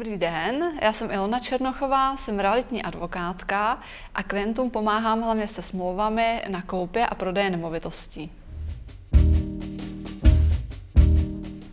Dobrý den, já jsem Ilona Černochová, jsem realitní advokátka a klientům pomáhám hlavně se smlouvami na koupě a prodeje nemovitostí.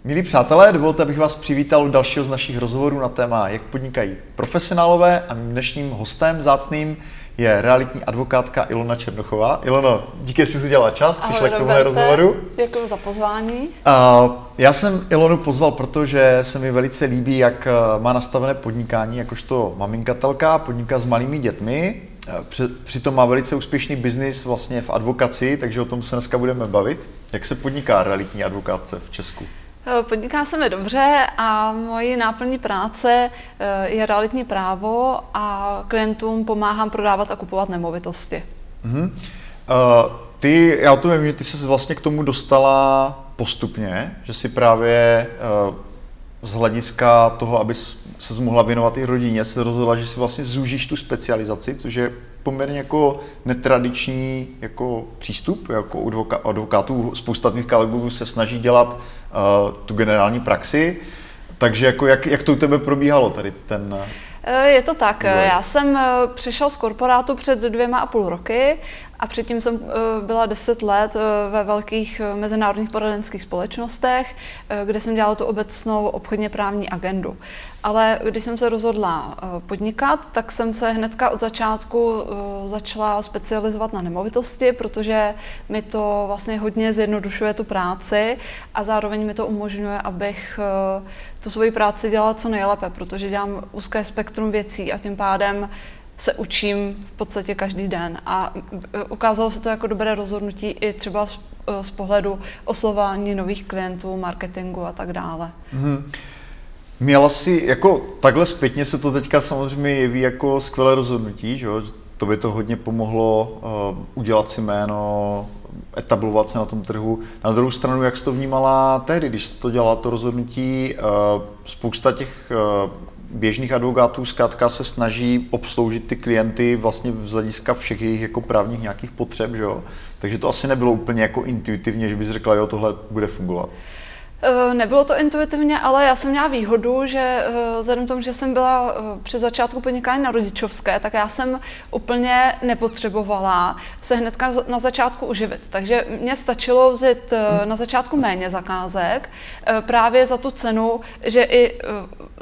Milí přátelé, dovolte, abych vás přivítal u dalšího z našich rozhovorů na téma, jak podnikají profesionálové a mým dnešním hostem zácným je realitní advokátka Ilona Černochová. Ilono, díky, že jsi si udělala čas, Ahoj, přišla k tomuhle rozhovoru. Děkuji za pozvání. Uh, já jsem Ilonu pozval, protože se mi velice líbí, jak eh, má nastavené podnikání, jakožto maminkatelka, podniká s malými dětmi. Eh, při- Přitom má velice úspěšný biznis vlastně v advokaci, takže o tom se dneska budeme bavit. Jak se podniká realitní advokátce v Česku? Eh, Podniká se mi dobře a mojí náplní práce eh, je realitní právo a klientům pomáhám prodávat a kupovat nemovitosti. Mhm. Uh, ty, já to vím, že ty se vlastně k tomu dostala postupně, že si právě uh, z hlediska toho, aby se mohla věnovat i rodině, se rozhodla, že si vlastně zúžíš tu specializaci, což je poměrně jako netradiční jako přístup, jako u advokátů. Spousta tvých kolegů se snaží dělat uh, tu generální praxi, takže jako jak, jak to u tebe probíhalo tady ten... Eh, Je to tak. Já jsem eh, přišel z korporátu před dvěma a půl roky a předtím jsem eh, byla deset let eh, ve velkých eh, mezinárodních poradenských společnostech, kde jsem dělala tu obecnou obchodně právní agendu. Ale když jsem se rozhodla podnikat, tak jsem se hnedka od začátku začala specializovat na nemovitosti, protože mi to vlastně hodně zjednodušuje tu práci a zároveň mi to umožňuje, abych tu svoji práci dělala co nejlépe, protože dělám úzké spektrum věcí a tím pádem se učím v podstatě každý den. A eh, ukázalo se to jako dobré rozhodnutí i třeba z, eh, z pohledu oslování nových klientů, marketingu a tak dále. Mhm. Měla si, jako takhle zpětně se to teďka samozřejmě jeví jako skvělé rozhodnutí, že to by to hodně pomohlo uh, udělat si jméno, etablovat se na tom trhu. Na druhou stranu, jak jsi to vnímala tehdy, když to dělala to rozhodnutí, uh, spousta těch uh, běžných advokátů zkrátka se snaží obsloužit ty klienty vlastně z hlediska všech jejich jako právních nějakých potřeb, že jo? Takže to asi nebylo úplně jako intuitivně, že bys řekla, jo, tohle bude fungovat. Eh, Nebylo to intuitivně, ale já jsem měla výhodu, že eh, vzhledem k tomu, že jsem byla eh, při začátku podnikání na rodičovské, tak já jsem úplně nepotřebovala se hnedka z- na začátku uživit. Takže mně stačilo vzít na začátku méně zakázek právě za tu cenu, že i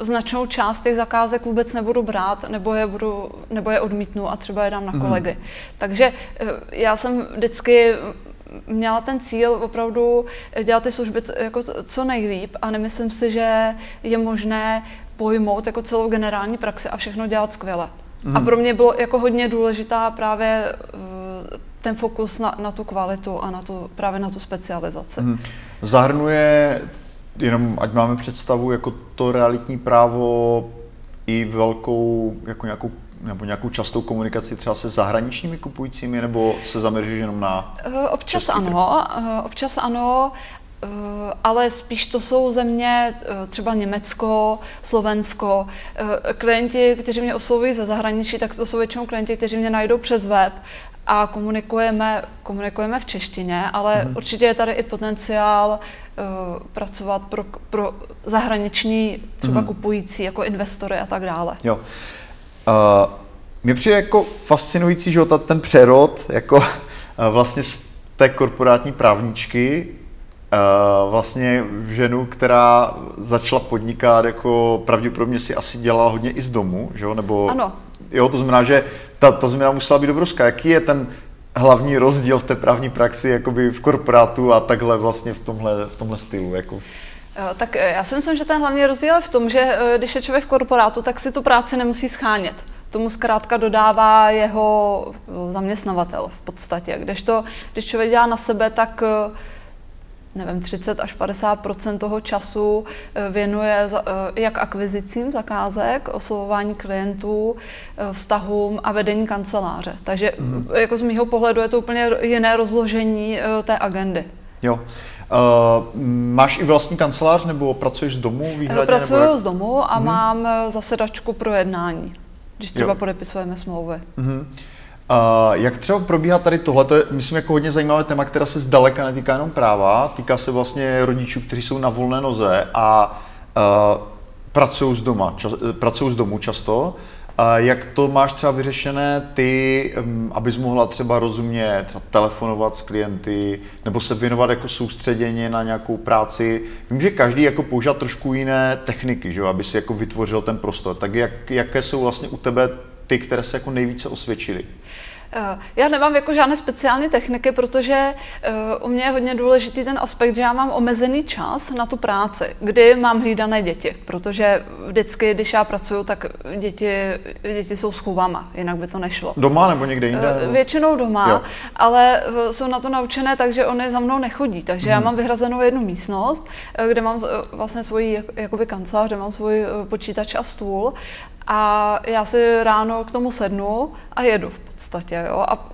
značnou část těch zakázek vůbec nebudu brát, nebo je, budu, nebo je odmítnu a třeba je dám na kolegy. Takže eh, já jsem vždycky měla ten cíl opravdu dělat ty služby co- jako co- nejlíp a nemyslím si, že je možné pojmout jako celou generální praxi a všechno dělat skvěle. A pro mě bylo jako hodně důležitá právě eh, ten fokus na, na tu kvalitu a na tu, právě na tu specializaci. Mhm. Zahrnuje, jenom ať máme představu, jako to realitní právo i velkou, jako nějakou, nebo nějakou častou komunikaci třeba se zahraničními kupujícími, nebo se zaměříš jenom na... Eh, Občas ano, eh, občas ano, eh, ale spíš to jsou země, třeba Německo, Slovensko. Klienti, kteří mě oslovují ze zahraničí, tak to jsou většinou klienti, kteří mě najdou přes web a komunikujeme, komunikujeme v češtině, ale Mhm. určitě je tady i potenciál eh, pracovat pro, pro zahraniční třeba Mhm. kupující, jako investory a tak dále. Jo. Uh, mě přijde jako fascinující, že ta- ten přerod, jako uh, vlastně z té korporátní právničky, uh, vlastně v ženu, která začala podnikat, jako pravděpodobně si asi dělala hodně i z domu, že jo, nebo... Ano. Jo, to znamená, že ta, ta změna musela být obrovská. Jaký je ten hlavní rozdíl v té právní praxi, jakoby v korporátu a takhle vlastně v tomhle, v tomhle stylu? Jako... Eh, Tak eh, já si myslím, že ten hlavní rozdíl je v tom, že eh, když je člověk v korporátu, tak si tu práci nemusí schánět. Tomu zkrátka dodává jeho eh, zaměstnavatel v podstatě. Kdežto, když člověk dělá na sebe, tak nevím, 30 až 50% toho času věnuje jak akvizicím zakázek, oslovování klientů, vztahům a vedení kanceláře. Takže mm. jako z mýho pohledu je to úplně jiné rozložení té agendy. Jo. Uh, máš i vlastní kancelář nebo pracuješ z domu výhradně? Pracuji nebo jak? z domu a mám eh, zasedačku pro jednání, když třeba Jo. podepisujeme smlouvy. Mhm. Uh, jak třeba probíhá tady tohle? To je, myslím, jako hodně zajímavé téma, která se zdaleka netýká jenom práva, týká se vlastně rodičů, kteří jsou na volné noze a uh, pracují z, doma, čas, pracují z domu často. A jak to máš třeba vyřešené ty, abys mohla třeba rozumět, telefonovat s klienty, nebo se věnovat jako soustředěně na nějakou práci? Vím, že každý jako používá trošku jiné techniky, že aby si jako vytvořil ten prostor. Tak jak, jaké jsou vlastně u tebe ty, které se jako nejvíce osvědčily? Eh, já nemám jako žádné speciální techniky, protože eh, u mě je hodně důležitý ten aspekt, že já mám omezený čas na tu práci, kdy mám hlídané děti, protože vždycky, když já pracuju, tak děti, děti jsou s chůvama, jinak by to nešlo. Doma nebo někde jinde? Eh, většinou doma, jo. ale jsou na to naučené, takže oni za mnou nechodí. Takže hmm. já mhm. mám vyhrazenou jednu místnost, kde mám vlastně svoji jakoby kancelář, kde mám svůj počítač a stůl a já si ráno k tomu sednu a jedu podstatě. Jo? A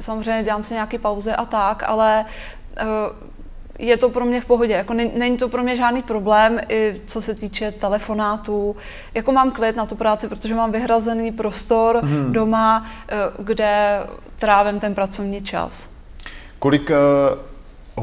samozřejmě dělám si nějaké pauzy a tak, ale uh, je to pro mě v pohodě. Jako není to pro mě žádný problém, i co se týče telefonátů. Jako mám klid na tu práci, protože mám vyhrazený prostor hmm. doma, uh, kde trávím ten pracovní čas. Kolik uh,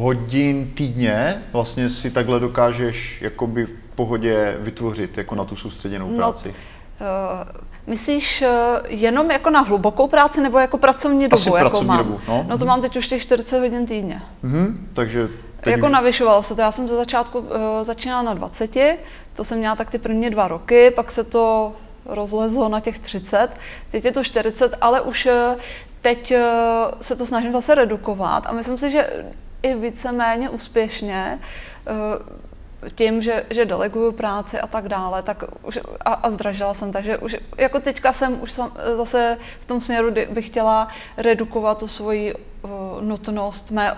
hodin týdně vlastně si takhle dokážeš jakoby v pohodě vytvořit jako na tu soustředěnou no, práci? No, Uh, myslíš uh, jenom jako na hlubokou práci nebo jako pracovní dobu? Asi jako pracovní mám? dobu, no. No to mám teď už těch 40 hodin týdně. Mm-hmm, takže teď jako už... navyšovalo se to. Já jsem ze začátku uh, začínala na 20, to jsem měla tak ty první dva roky, pak se to rozlezlo na těch 30, teď je to 40, ale už uh, teď uh, se to snažím zase redukovat a myslím si, že i víceméně úspěšně uh, tím, že, že deleguju práci a tak dále, tak už, a, a zdražila jsem, takže už jako teďka jsem už sam, zase v tom směru, kdy bych chtěla redukovat tu svoji uh, nutnost mé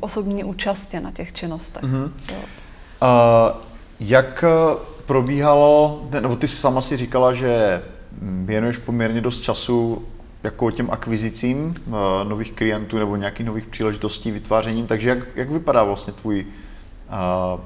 osobní účasti na těch činnostech. Mm-hmm. Jo. Uh, jak uh, probíhalo, nebo ty sama si říkala, že věnuješ poměrně dost času jako těm akvizicím uh, nových klientů nebo nějakých nových příležitostí vytvářením, takže jak, jak vypadá vlastně tvůj uh,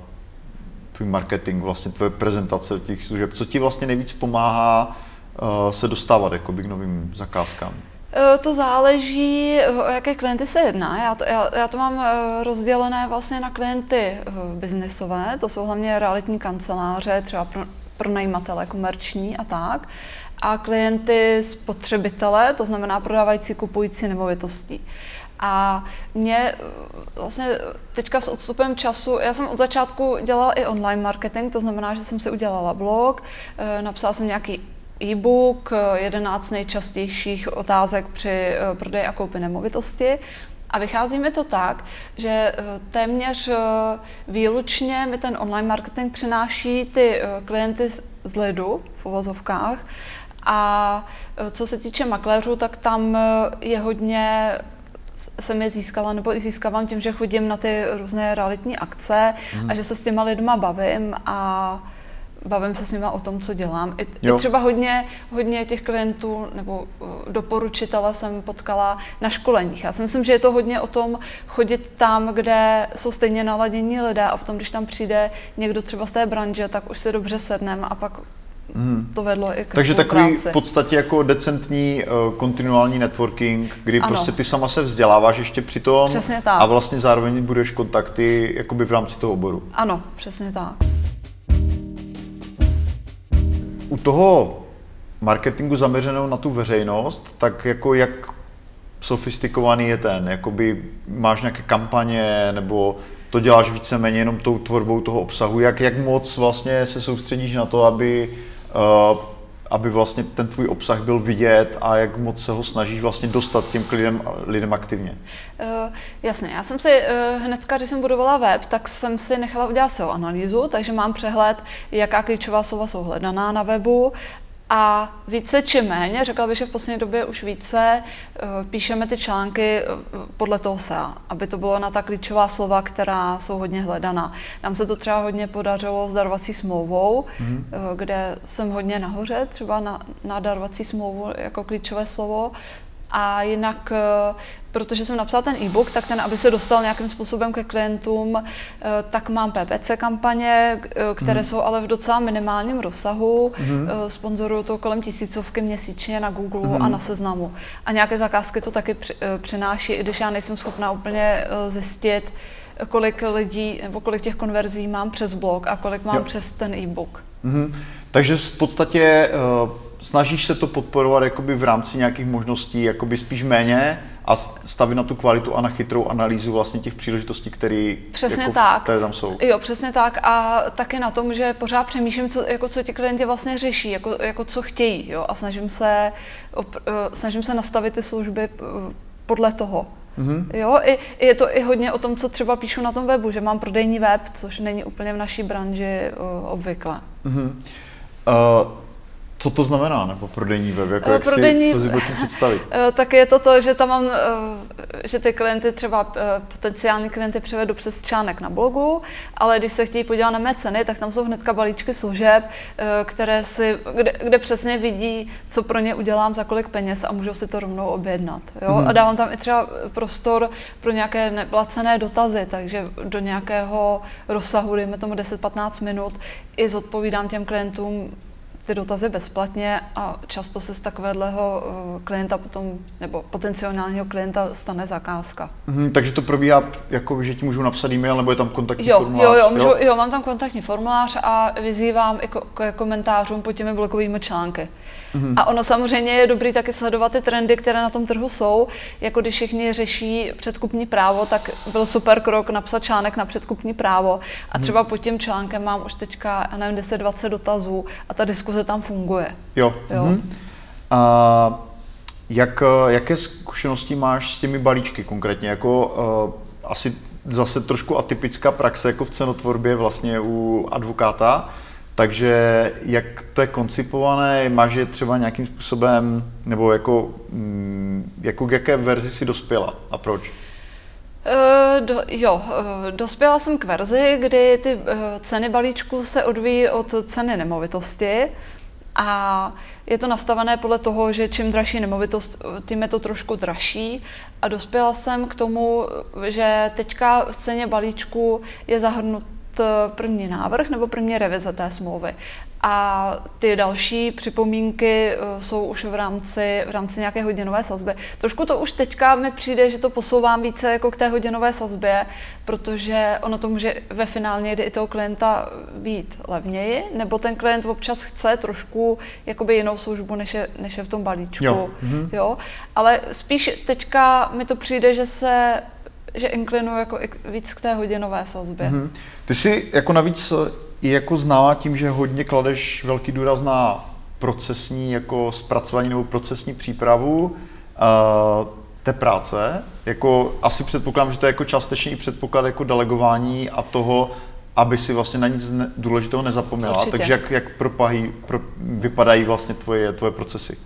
tvůj marketing, vlastně tvoje prezentace těch služeb, co ti vlastně nejvíc pomáhá uh, se dostávat jakoby k novým zakázkám? Eh, to záleží, o jaké klienty se jedná. Já to, já, já to mám eh, rozdělené vlastně na klienty biznesové, to jsou hlavně realitní kanceláře, třeba pro, pronajímatele komerční a tak, a klienty spotřebitele, to znamená prodávající, kupující nemovitostí. A mě eh, vlastně teďka s odstupem času, já jsem od začátku dělala i online marketing, to znamená, že jsem si udělala blog, eh, napsala jsem nějaký e-book, 11 nejčastějších otázek při eh, prodeji a koupi nemovitosti. A vychází mi to tak, že téměř výlučně mi ten online marketing přináší ty klienty z lidu v uvozovkách. A co se týče makléřů, tak tam je hodně jsem je získala, nebo i získávám tím, že chodím na ty různé realitní akce mm. a že se s těma lidma bavím a bavím se s nimi o tom, co dělám. I, i třeba hodně, hodně těch klientů nebo uh, doporučitele jsem potkala na školeních. Já si myslím, že je to hodně o tom chodit tam, kde jsou stejně naladění lidé a potom, když tam přijde někdo třeba z té branže, tak už se dobře sedneme a pak Hmm. To vedlo i k Takže takový v podstatě jako decentní uh, kontinuální networking, kdy ano. prostě ty sama se vzděláváš ještě při tom přesně tak. a vlastně zároveň budeš kontakty jakoby v rámci toho oboru. Ano, přesně tak. U toho marketingu zaměřenou na tu veřejnost, tak jako jak sofistikovaný je ten? Jakoby máš nějaké kampaně nebo to děláš víceméně jenom tou tvorbou toho obsahu? Jak, jak moc vlastně se soustředíš na to, aby aby vlastně ten tvůj obsah byl vidět a jak moc se ho snažíš vlastně dostat těm lidem, lidem aktivně? Uh, jasně, já jsem si uh, hnedka, když jsem budovala web, tak jsem si nechala udělat SEO analýzu, takže mám přehled, jaká klíčová slova jsou hledaná na webu, a více či méně, řekla bych, že v poslední době už více uh, píšeme ty články uh, podle toho SEA, aby to bylo na ta klíčová slova, která jsou hodně hledaná. Nám se to třeba hodně podařilo s darovací smlouvou, mm-hmm. kde jsem hodně nahoře, třeba na, na darovací smlouvu jako klíčové slovo, a jinak, eh, protože jsem napsala ten e-book, tak ten, aby se dostal nějakým způsobem ke klientům, eh, tak mám PPC kampaně, eh, které hmm. jsou ale v docela minimálním rozsahu. Hmm. Sponzoruju to kolem tisícovky měsíčně na Google hmm. a na seznamu. A nějaké zakázky to taky přináší, i když já nejsem schopná úplně zjistit, kolik lidí nebo kolik těch konverzí mám přes blog a kolik mám jo. přes ten e-book. Mm-hmm. Takže v podstatě uh, snažíš se to podporovat jakoby v rámci nějakých možností, jakoby spíš méně a stavit na tu kvalitu a na chytrou analýzu vlastně těch příležitostí, které Přesně jako, tak. které tam jsou. Jo, přesně tak a taky na tom, že pořád přemýšlím, co, jako co ti klienti vlastně řeší, jako, jako co chtějí jo, a snažím se, op, uh, snažím se nastavit ty služby uh, podle toho. Mm-hmm. Jo, i, je to i hodně o tom, co třeba píšu na tom webu, že mám prodejní web, což není úplně v naší branži uh, obvyklé. Mm-hmm. Uh, co to znamená, nebo prodejní web? Jako jak prodejní, si, co si pod tím představit? Tak je to to, že tam mám, že ty klienty třeba potenciální klienty převedu přes článek na blogu, ale když se chtějí podívat na mé ceny, tak tam jsou hnedka balíčky služeb, které si, kde, kde přesně vidí, co pro ně udělám, za kolik peněz a můžou si to rovnou objednat. Jo? Mm-hmm. A dávám tam i třeba prostor pro nějaké neplacené dotazy, takže do nějakého rozsahu, dejme tomu 10-15 minut, i zodpovídám těm klientům ty dotazy bezplatně a často se z takového eh, klienta potom, nebo potenciálního klienta stane zakázka. Hmm, takže to probíhá, jako, že ti můžu napsat e-mail, nebo je tam kontaktní jo, formulář? Jo, jo, můžu, jo? jo, mám tam kontaktní formulář a vyzývám i k komentářům pod těmi blokovými články. Mm-hmm. A ono samozřejmě je dobrý taky sledovat ty trendy, které na tom trhu jsou. Jako když všichni řeší předkupní právo, tak byl super krok napsat článek na předkupní právo. A mhm. třeba pod tím článkem mám už teďka, nevím, 10-20 dotazů a ta diskuze tam funguje. Jo. jo. Mm-hmm. A jak, jaké zkušenosti máš s těmi balíčky konkrétně? Jako uh, asi zase trošku atypická praxe jako v cenotvorbě vlastně u advokáta. Takže jak to je koncipované, máš je třeba nějakým způsobem, nebo jako, mm, jako k jaké verzi si dospěla a proč? Uh, do, jo, uh, dospěla jsem k verzi, kdy ty uh, ceny balíčků se odvíjí od ceny nemovitosti a je to nastavené podle toho, že čím dražší nemovitost, tím je to trošku dražší. A dospěla jsem k tomu, že teďka v ceně balíčku je zahrnut Eh, první návrh nebo první revize té smlouvy. A ty další připomínky eh, jsou už v rámci, v rámci nějaké hodinové sazby. Trošku to už teďka mi přijde, že to posouvám více jako k té hodinové sazbě, protože ono to může ve finálně někdy i toho klienta být levněji, nebo ten klient občas chce trošku jakoby jinou službu, než je, než je v tom balíčku. Jo. Mhm. jo. Ale spíš teďka mi to přijde, že se že inklinuju jako víc k té hodinové sazbě. Mm-hmm. Ty jsi jako navíc i jako známá tím, že hodně kladeš velký důraz na procesní jako zpracování nebo procesní přípravu uh, té práce. Jako asi předpokládám, že to je jako částečně i předpoklad jako delegování a toho, aby si vlastně na nic ne, důležitého nezapomněla. Určitě. Takže jak, jak propají, pro, vypadají vlastně tvoje, tvoje procesy?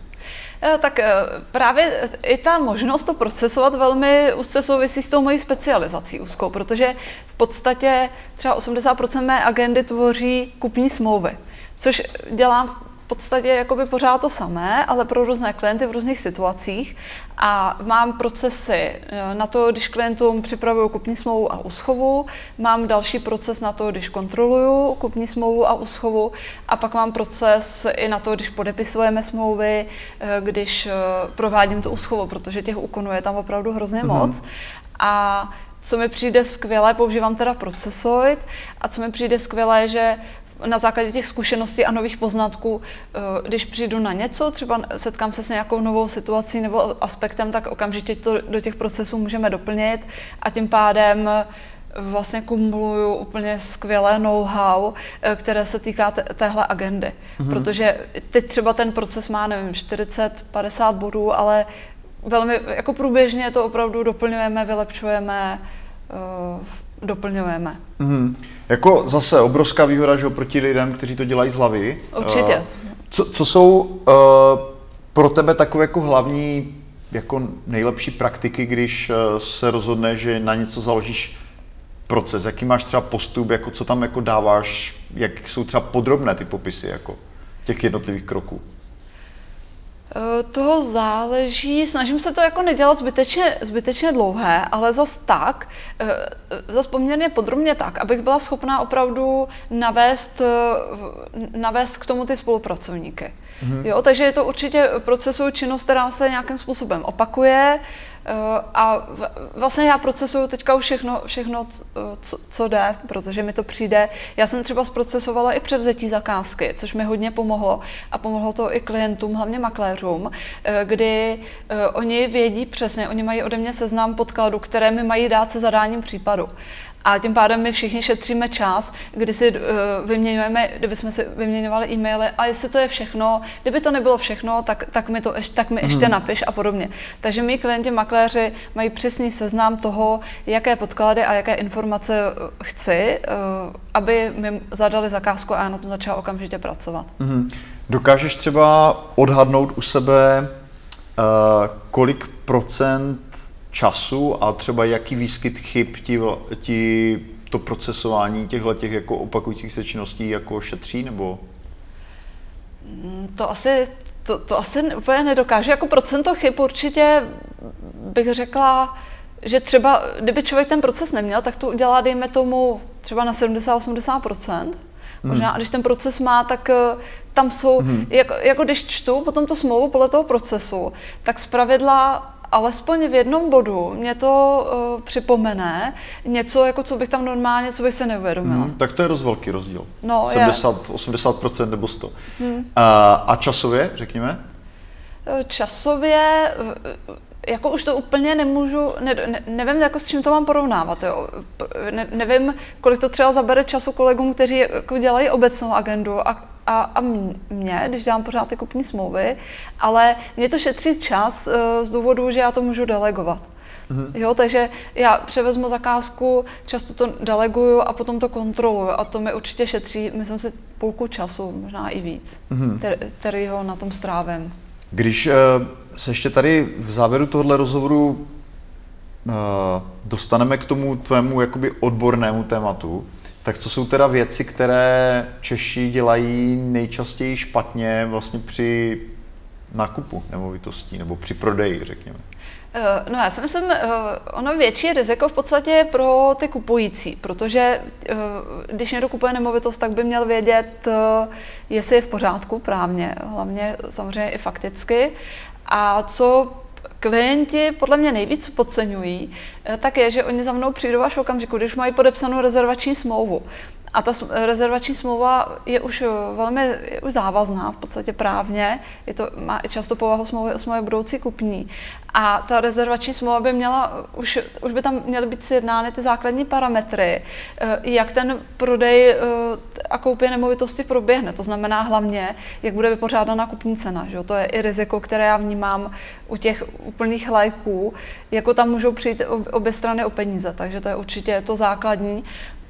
Eh, tak eh, právě i ta možnost to procesovat velmi úzce souvisí s tou mojí specializací úzkou, protože v podstatě třeba 80% mé agendy tvoří kupní smlouvy, což dělám podstatě jakoby pořád to samé, ale pro různé klienty v různých situacích. A mám procesy eh, na to, když klientům připravuju kupní smlouvu a úschovu, mám další proces na to, když kontroluju kupní smlouvu a úschovu a pak mám proces i na to, když podepisujeme smlouvy, eh, když eh, provádím tu úschovu, protože těch úkonů je tam opravdu hrozně mm-hmm. moc. A co mi přijde skvělé, používám teda Procesoid, a co mi přijde skvělé, že na základě těch zkušeností a nových poznatků, eh, když přijdu na něco, třeba setkám se s nějakou novou situací nebo aspektem, tak okamžitě to do těch procesů můžeme doplnit a tím pádem eh, vlastně kumuluju úplně skvělé know-how, eh, které se týká téhle agendy. Mm-hmm. Protože teď třeba ten proces má, nevím, 40-50 bodů, ale velmi jako průběžně to opravdu doplňujeme, vylepšujeme, doplňujeme. Mm-hmm. Jako zase obrovská výhoda, že oproti lidem, kteří to dělají z hlavy. Určitě. Uh, co, co jsou uh, pro tebe takové jako hlavní, jako nejlepší praktiky, když uh, se rozhodne, že na něco založíš proces? Jaký máš třeba postup, jako co tam jako dáváš, jak jsou třeba podrobné ty popisy jako těch jednotlivých kroků? Eh, toho záleží, snažím se to jako nedělat zbytečně, zbytečně dlouhé, ale zas tak, eh, zas poměrně podrobně tak, abych byla schopná opravdu navést, eh, navést k tomu ty spolupracovníky. Mm-hmm. Jo, takže je to určitě procesuju činnost, která se nějakým způsobem opakuje a vlastně já procesuju teďka už všechno, všechno co, co jde, protože mi to přijde. Já jsem třeba zprocesovala i převzetí zakázky, což mi hodně pomohlo a pomohlo to i klientům, hlavně makléřům, uh, kdy oni vědí přesně, oni mají ode mě seznam podkladů, které mi mají dát se zadáním případu. A tím pádem my všichni šetříme čas, kdy si uh, vyměňujeme, kdyby jsme si vyměňovali e-maily a jestli to je všechno, kdyby to nebylo všechno, tak, tak mi to ještě, tak mi ještě hmm. napiš a podobně. Takže my klienti makléři mají přesný seznam toho, jaké podklady a jaké informace eh, chci, uh, aby mi zadali zakázku a já na tom začala okamžitě pracovat. Hmm. Dokážeš třeba odhadnout u sebe, uh, kolik procent času a třeba jaký výskyt chyb ti, ti to procesování těchto těch jako opakujících se činností jako šetří, nebo? Mm, to asi, to, to asi úplně nedokážu. Jako procento chyb určitě bych řekla, že třeba, kdyby člověk ten proces neměl, tak to udělá, dejme tomu, třeba na 70-80%. Možná, hmm. když ten proces má, tak eh, tam jsou, hmm. jako, jako když čtu potom to smlouvu podle toho procesu, tak zpravidla alespoň v jednom bodu mě to uh, připomene něco, jako co bych tam normálně, co bych se neuvědomila. Hmm, tak to je dost velký rozdíl. No, 70, je. 80% nebo 100. Hmm. A, a časově, řekněme? Eh, časově, eh, jako už to úplně nemůžu, ne, ne, nevím, jako s čím to mám porovnávat. Jo. Ne, nevím, kolik to třeba zabere času kolegům, kteří jako dělají obecnou agendu a a, a mě, když dělám pořád ty kupní smlouvy, ale mě to šetří čas uh, z důvodu, že já to můžu delegovat. Mm-hmm. Jo, takže já převezmu zakázku, často to deleguju a potom to kontroluju a to mi určitě šetří, myslím si, půlku času, možná i víc, mm-hmm. který ho na tom strávím. Když uh, se ještě tady v závěru tohohle rozhovoru uh, dostaneme k tomu tvému jakoby odbornému tématu, tak co jsou teda věci, které Češi dělají nejčastěji špatně vlastně při nákupu nemovitostí nebo při prodeji, řekněme? Eh, no já si myslím, eh, ono větší riziko v podstatě pro ty kupující, protože eh, když někdo kupuje nemovitost, tak by měl vědět, jestli je v pořádku právně, hlavně samozřejmě i fakticky. A co klienti podle mě nejvíc podceňují, eh, tak je, že oni za mnou přijdou až okamžiku, když mají podepsanou rezervační smlouvu. A ta rezervační smlouva je už eh, velmi je už závazná v podstatě právně, je to, má i často povahu smlouvy o smlouvě budoucí kupní. A ta rezervační smlouva by měla, už, už by tam měly být sjednány ty základní parametry, eh, jak ten prodej eh, a koupě nemovitosti proběhne. To znamená hlavně, jak bude vypořádána kupní cena. Že? To je i riziko, které já vnímám u těch úplných lajků, jako tam můžou přijít obě strany o peníze. Takže to je určitě to základní.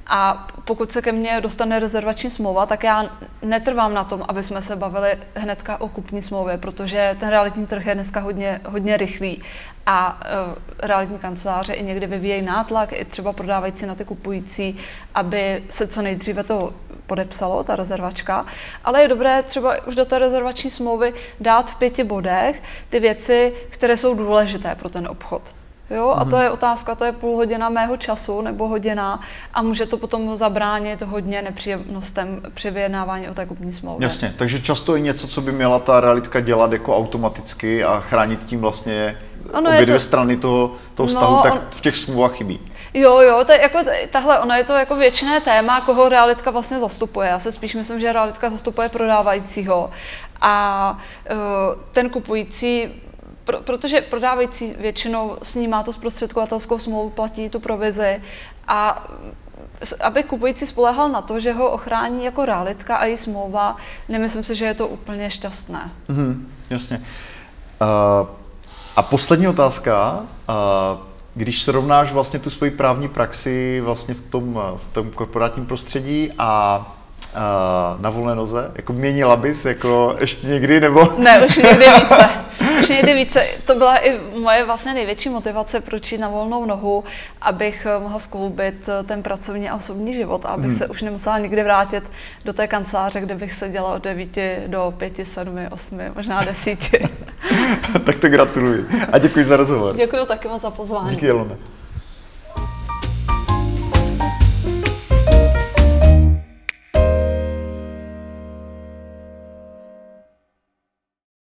A pokud se ke mně dostane rezervační smlouva, tak já netrvám na tom, aby jsme se bavili hnedka o kupní smlouvě, protože ten realitní trh je dneska hodně, hodně rychlý a uh, realitní kanceláře i někdy vyvíjejí nátlak, i třeba prodávající na ty kupující, aby se co nejdříve to podepsalo, ta rezervačka. Ale je dobré třeba už do té rezervační smlouvy dát v pěti bodech ty věci, které jsou důležité pro ten obchod. Jo, a to mhm. je otázka, to je půl hodina mého času nebo hodina a může to potom zabránit hodně nepříjemnostem při vyjednávání o té kupní smlouvě. Jasně, takže často je něco, co by měla ta realitka dělat jako automaticky a chránit tím vlastně ono obě dvě to... strany toho, toho vztahu, no, tak on... v těch smlouvách chybí. Jo, jo, to je jako, tahle, ono je to jako většiné téma, koho realitka vlastně zastupuje. Já se spíš myslím, že realitka zastupuje prodávajícího a uh, ten kupující pro, protože prodávající většinou s ním má tu zprostředkovatelskou smlouvu, platí tu provizi a aby kupující spolehal na to, že ho ochrání jako realitka a její smlouva, nemyslím si, že je to úplně šťastné. Mm-hmm, jasně. Uh, a poslední otázka. Uh, když srovnáš vlastně tu svoji právní praxi vlastně v tom, v tom korporátním prostředí a uh, na volné noze, jako měnila bys jako ještě někdy, nebo? Ne, už někdy více. Už někdy více. To byla i moje vlastně největší motivace, proč jít na volnou nohu, abych eh, mohla skloubit eh, ten pracovní a osobní život a abych hmm. se už nemusela nikdy vrátit do té kanceláře, kde bych seděla od 9 do 5, 7, 8, možná 10. tak to gratuluji a děkuji za rozhovor. Děkuji taky moc za pozvání. Díky, Jelone.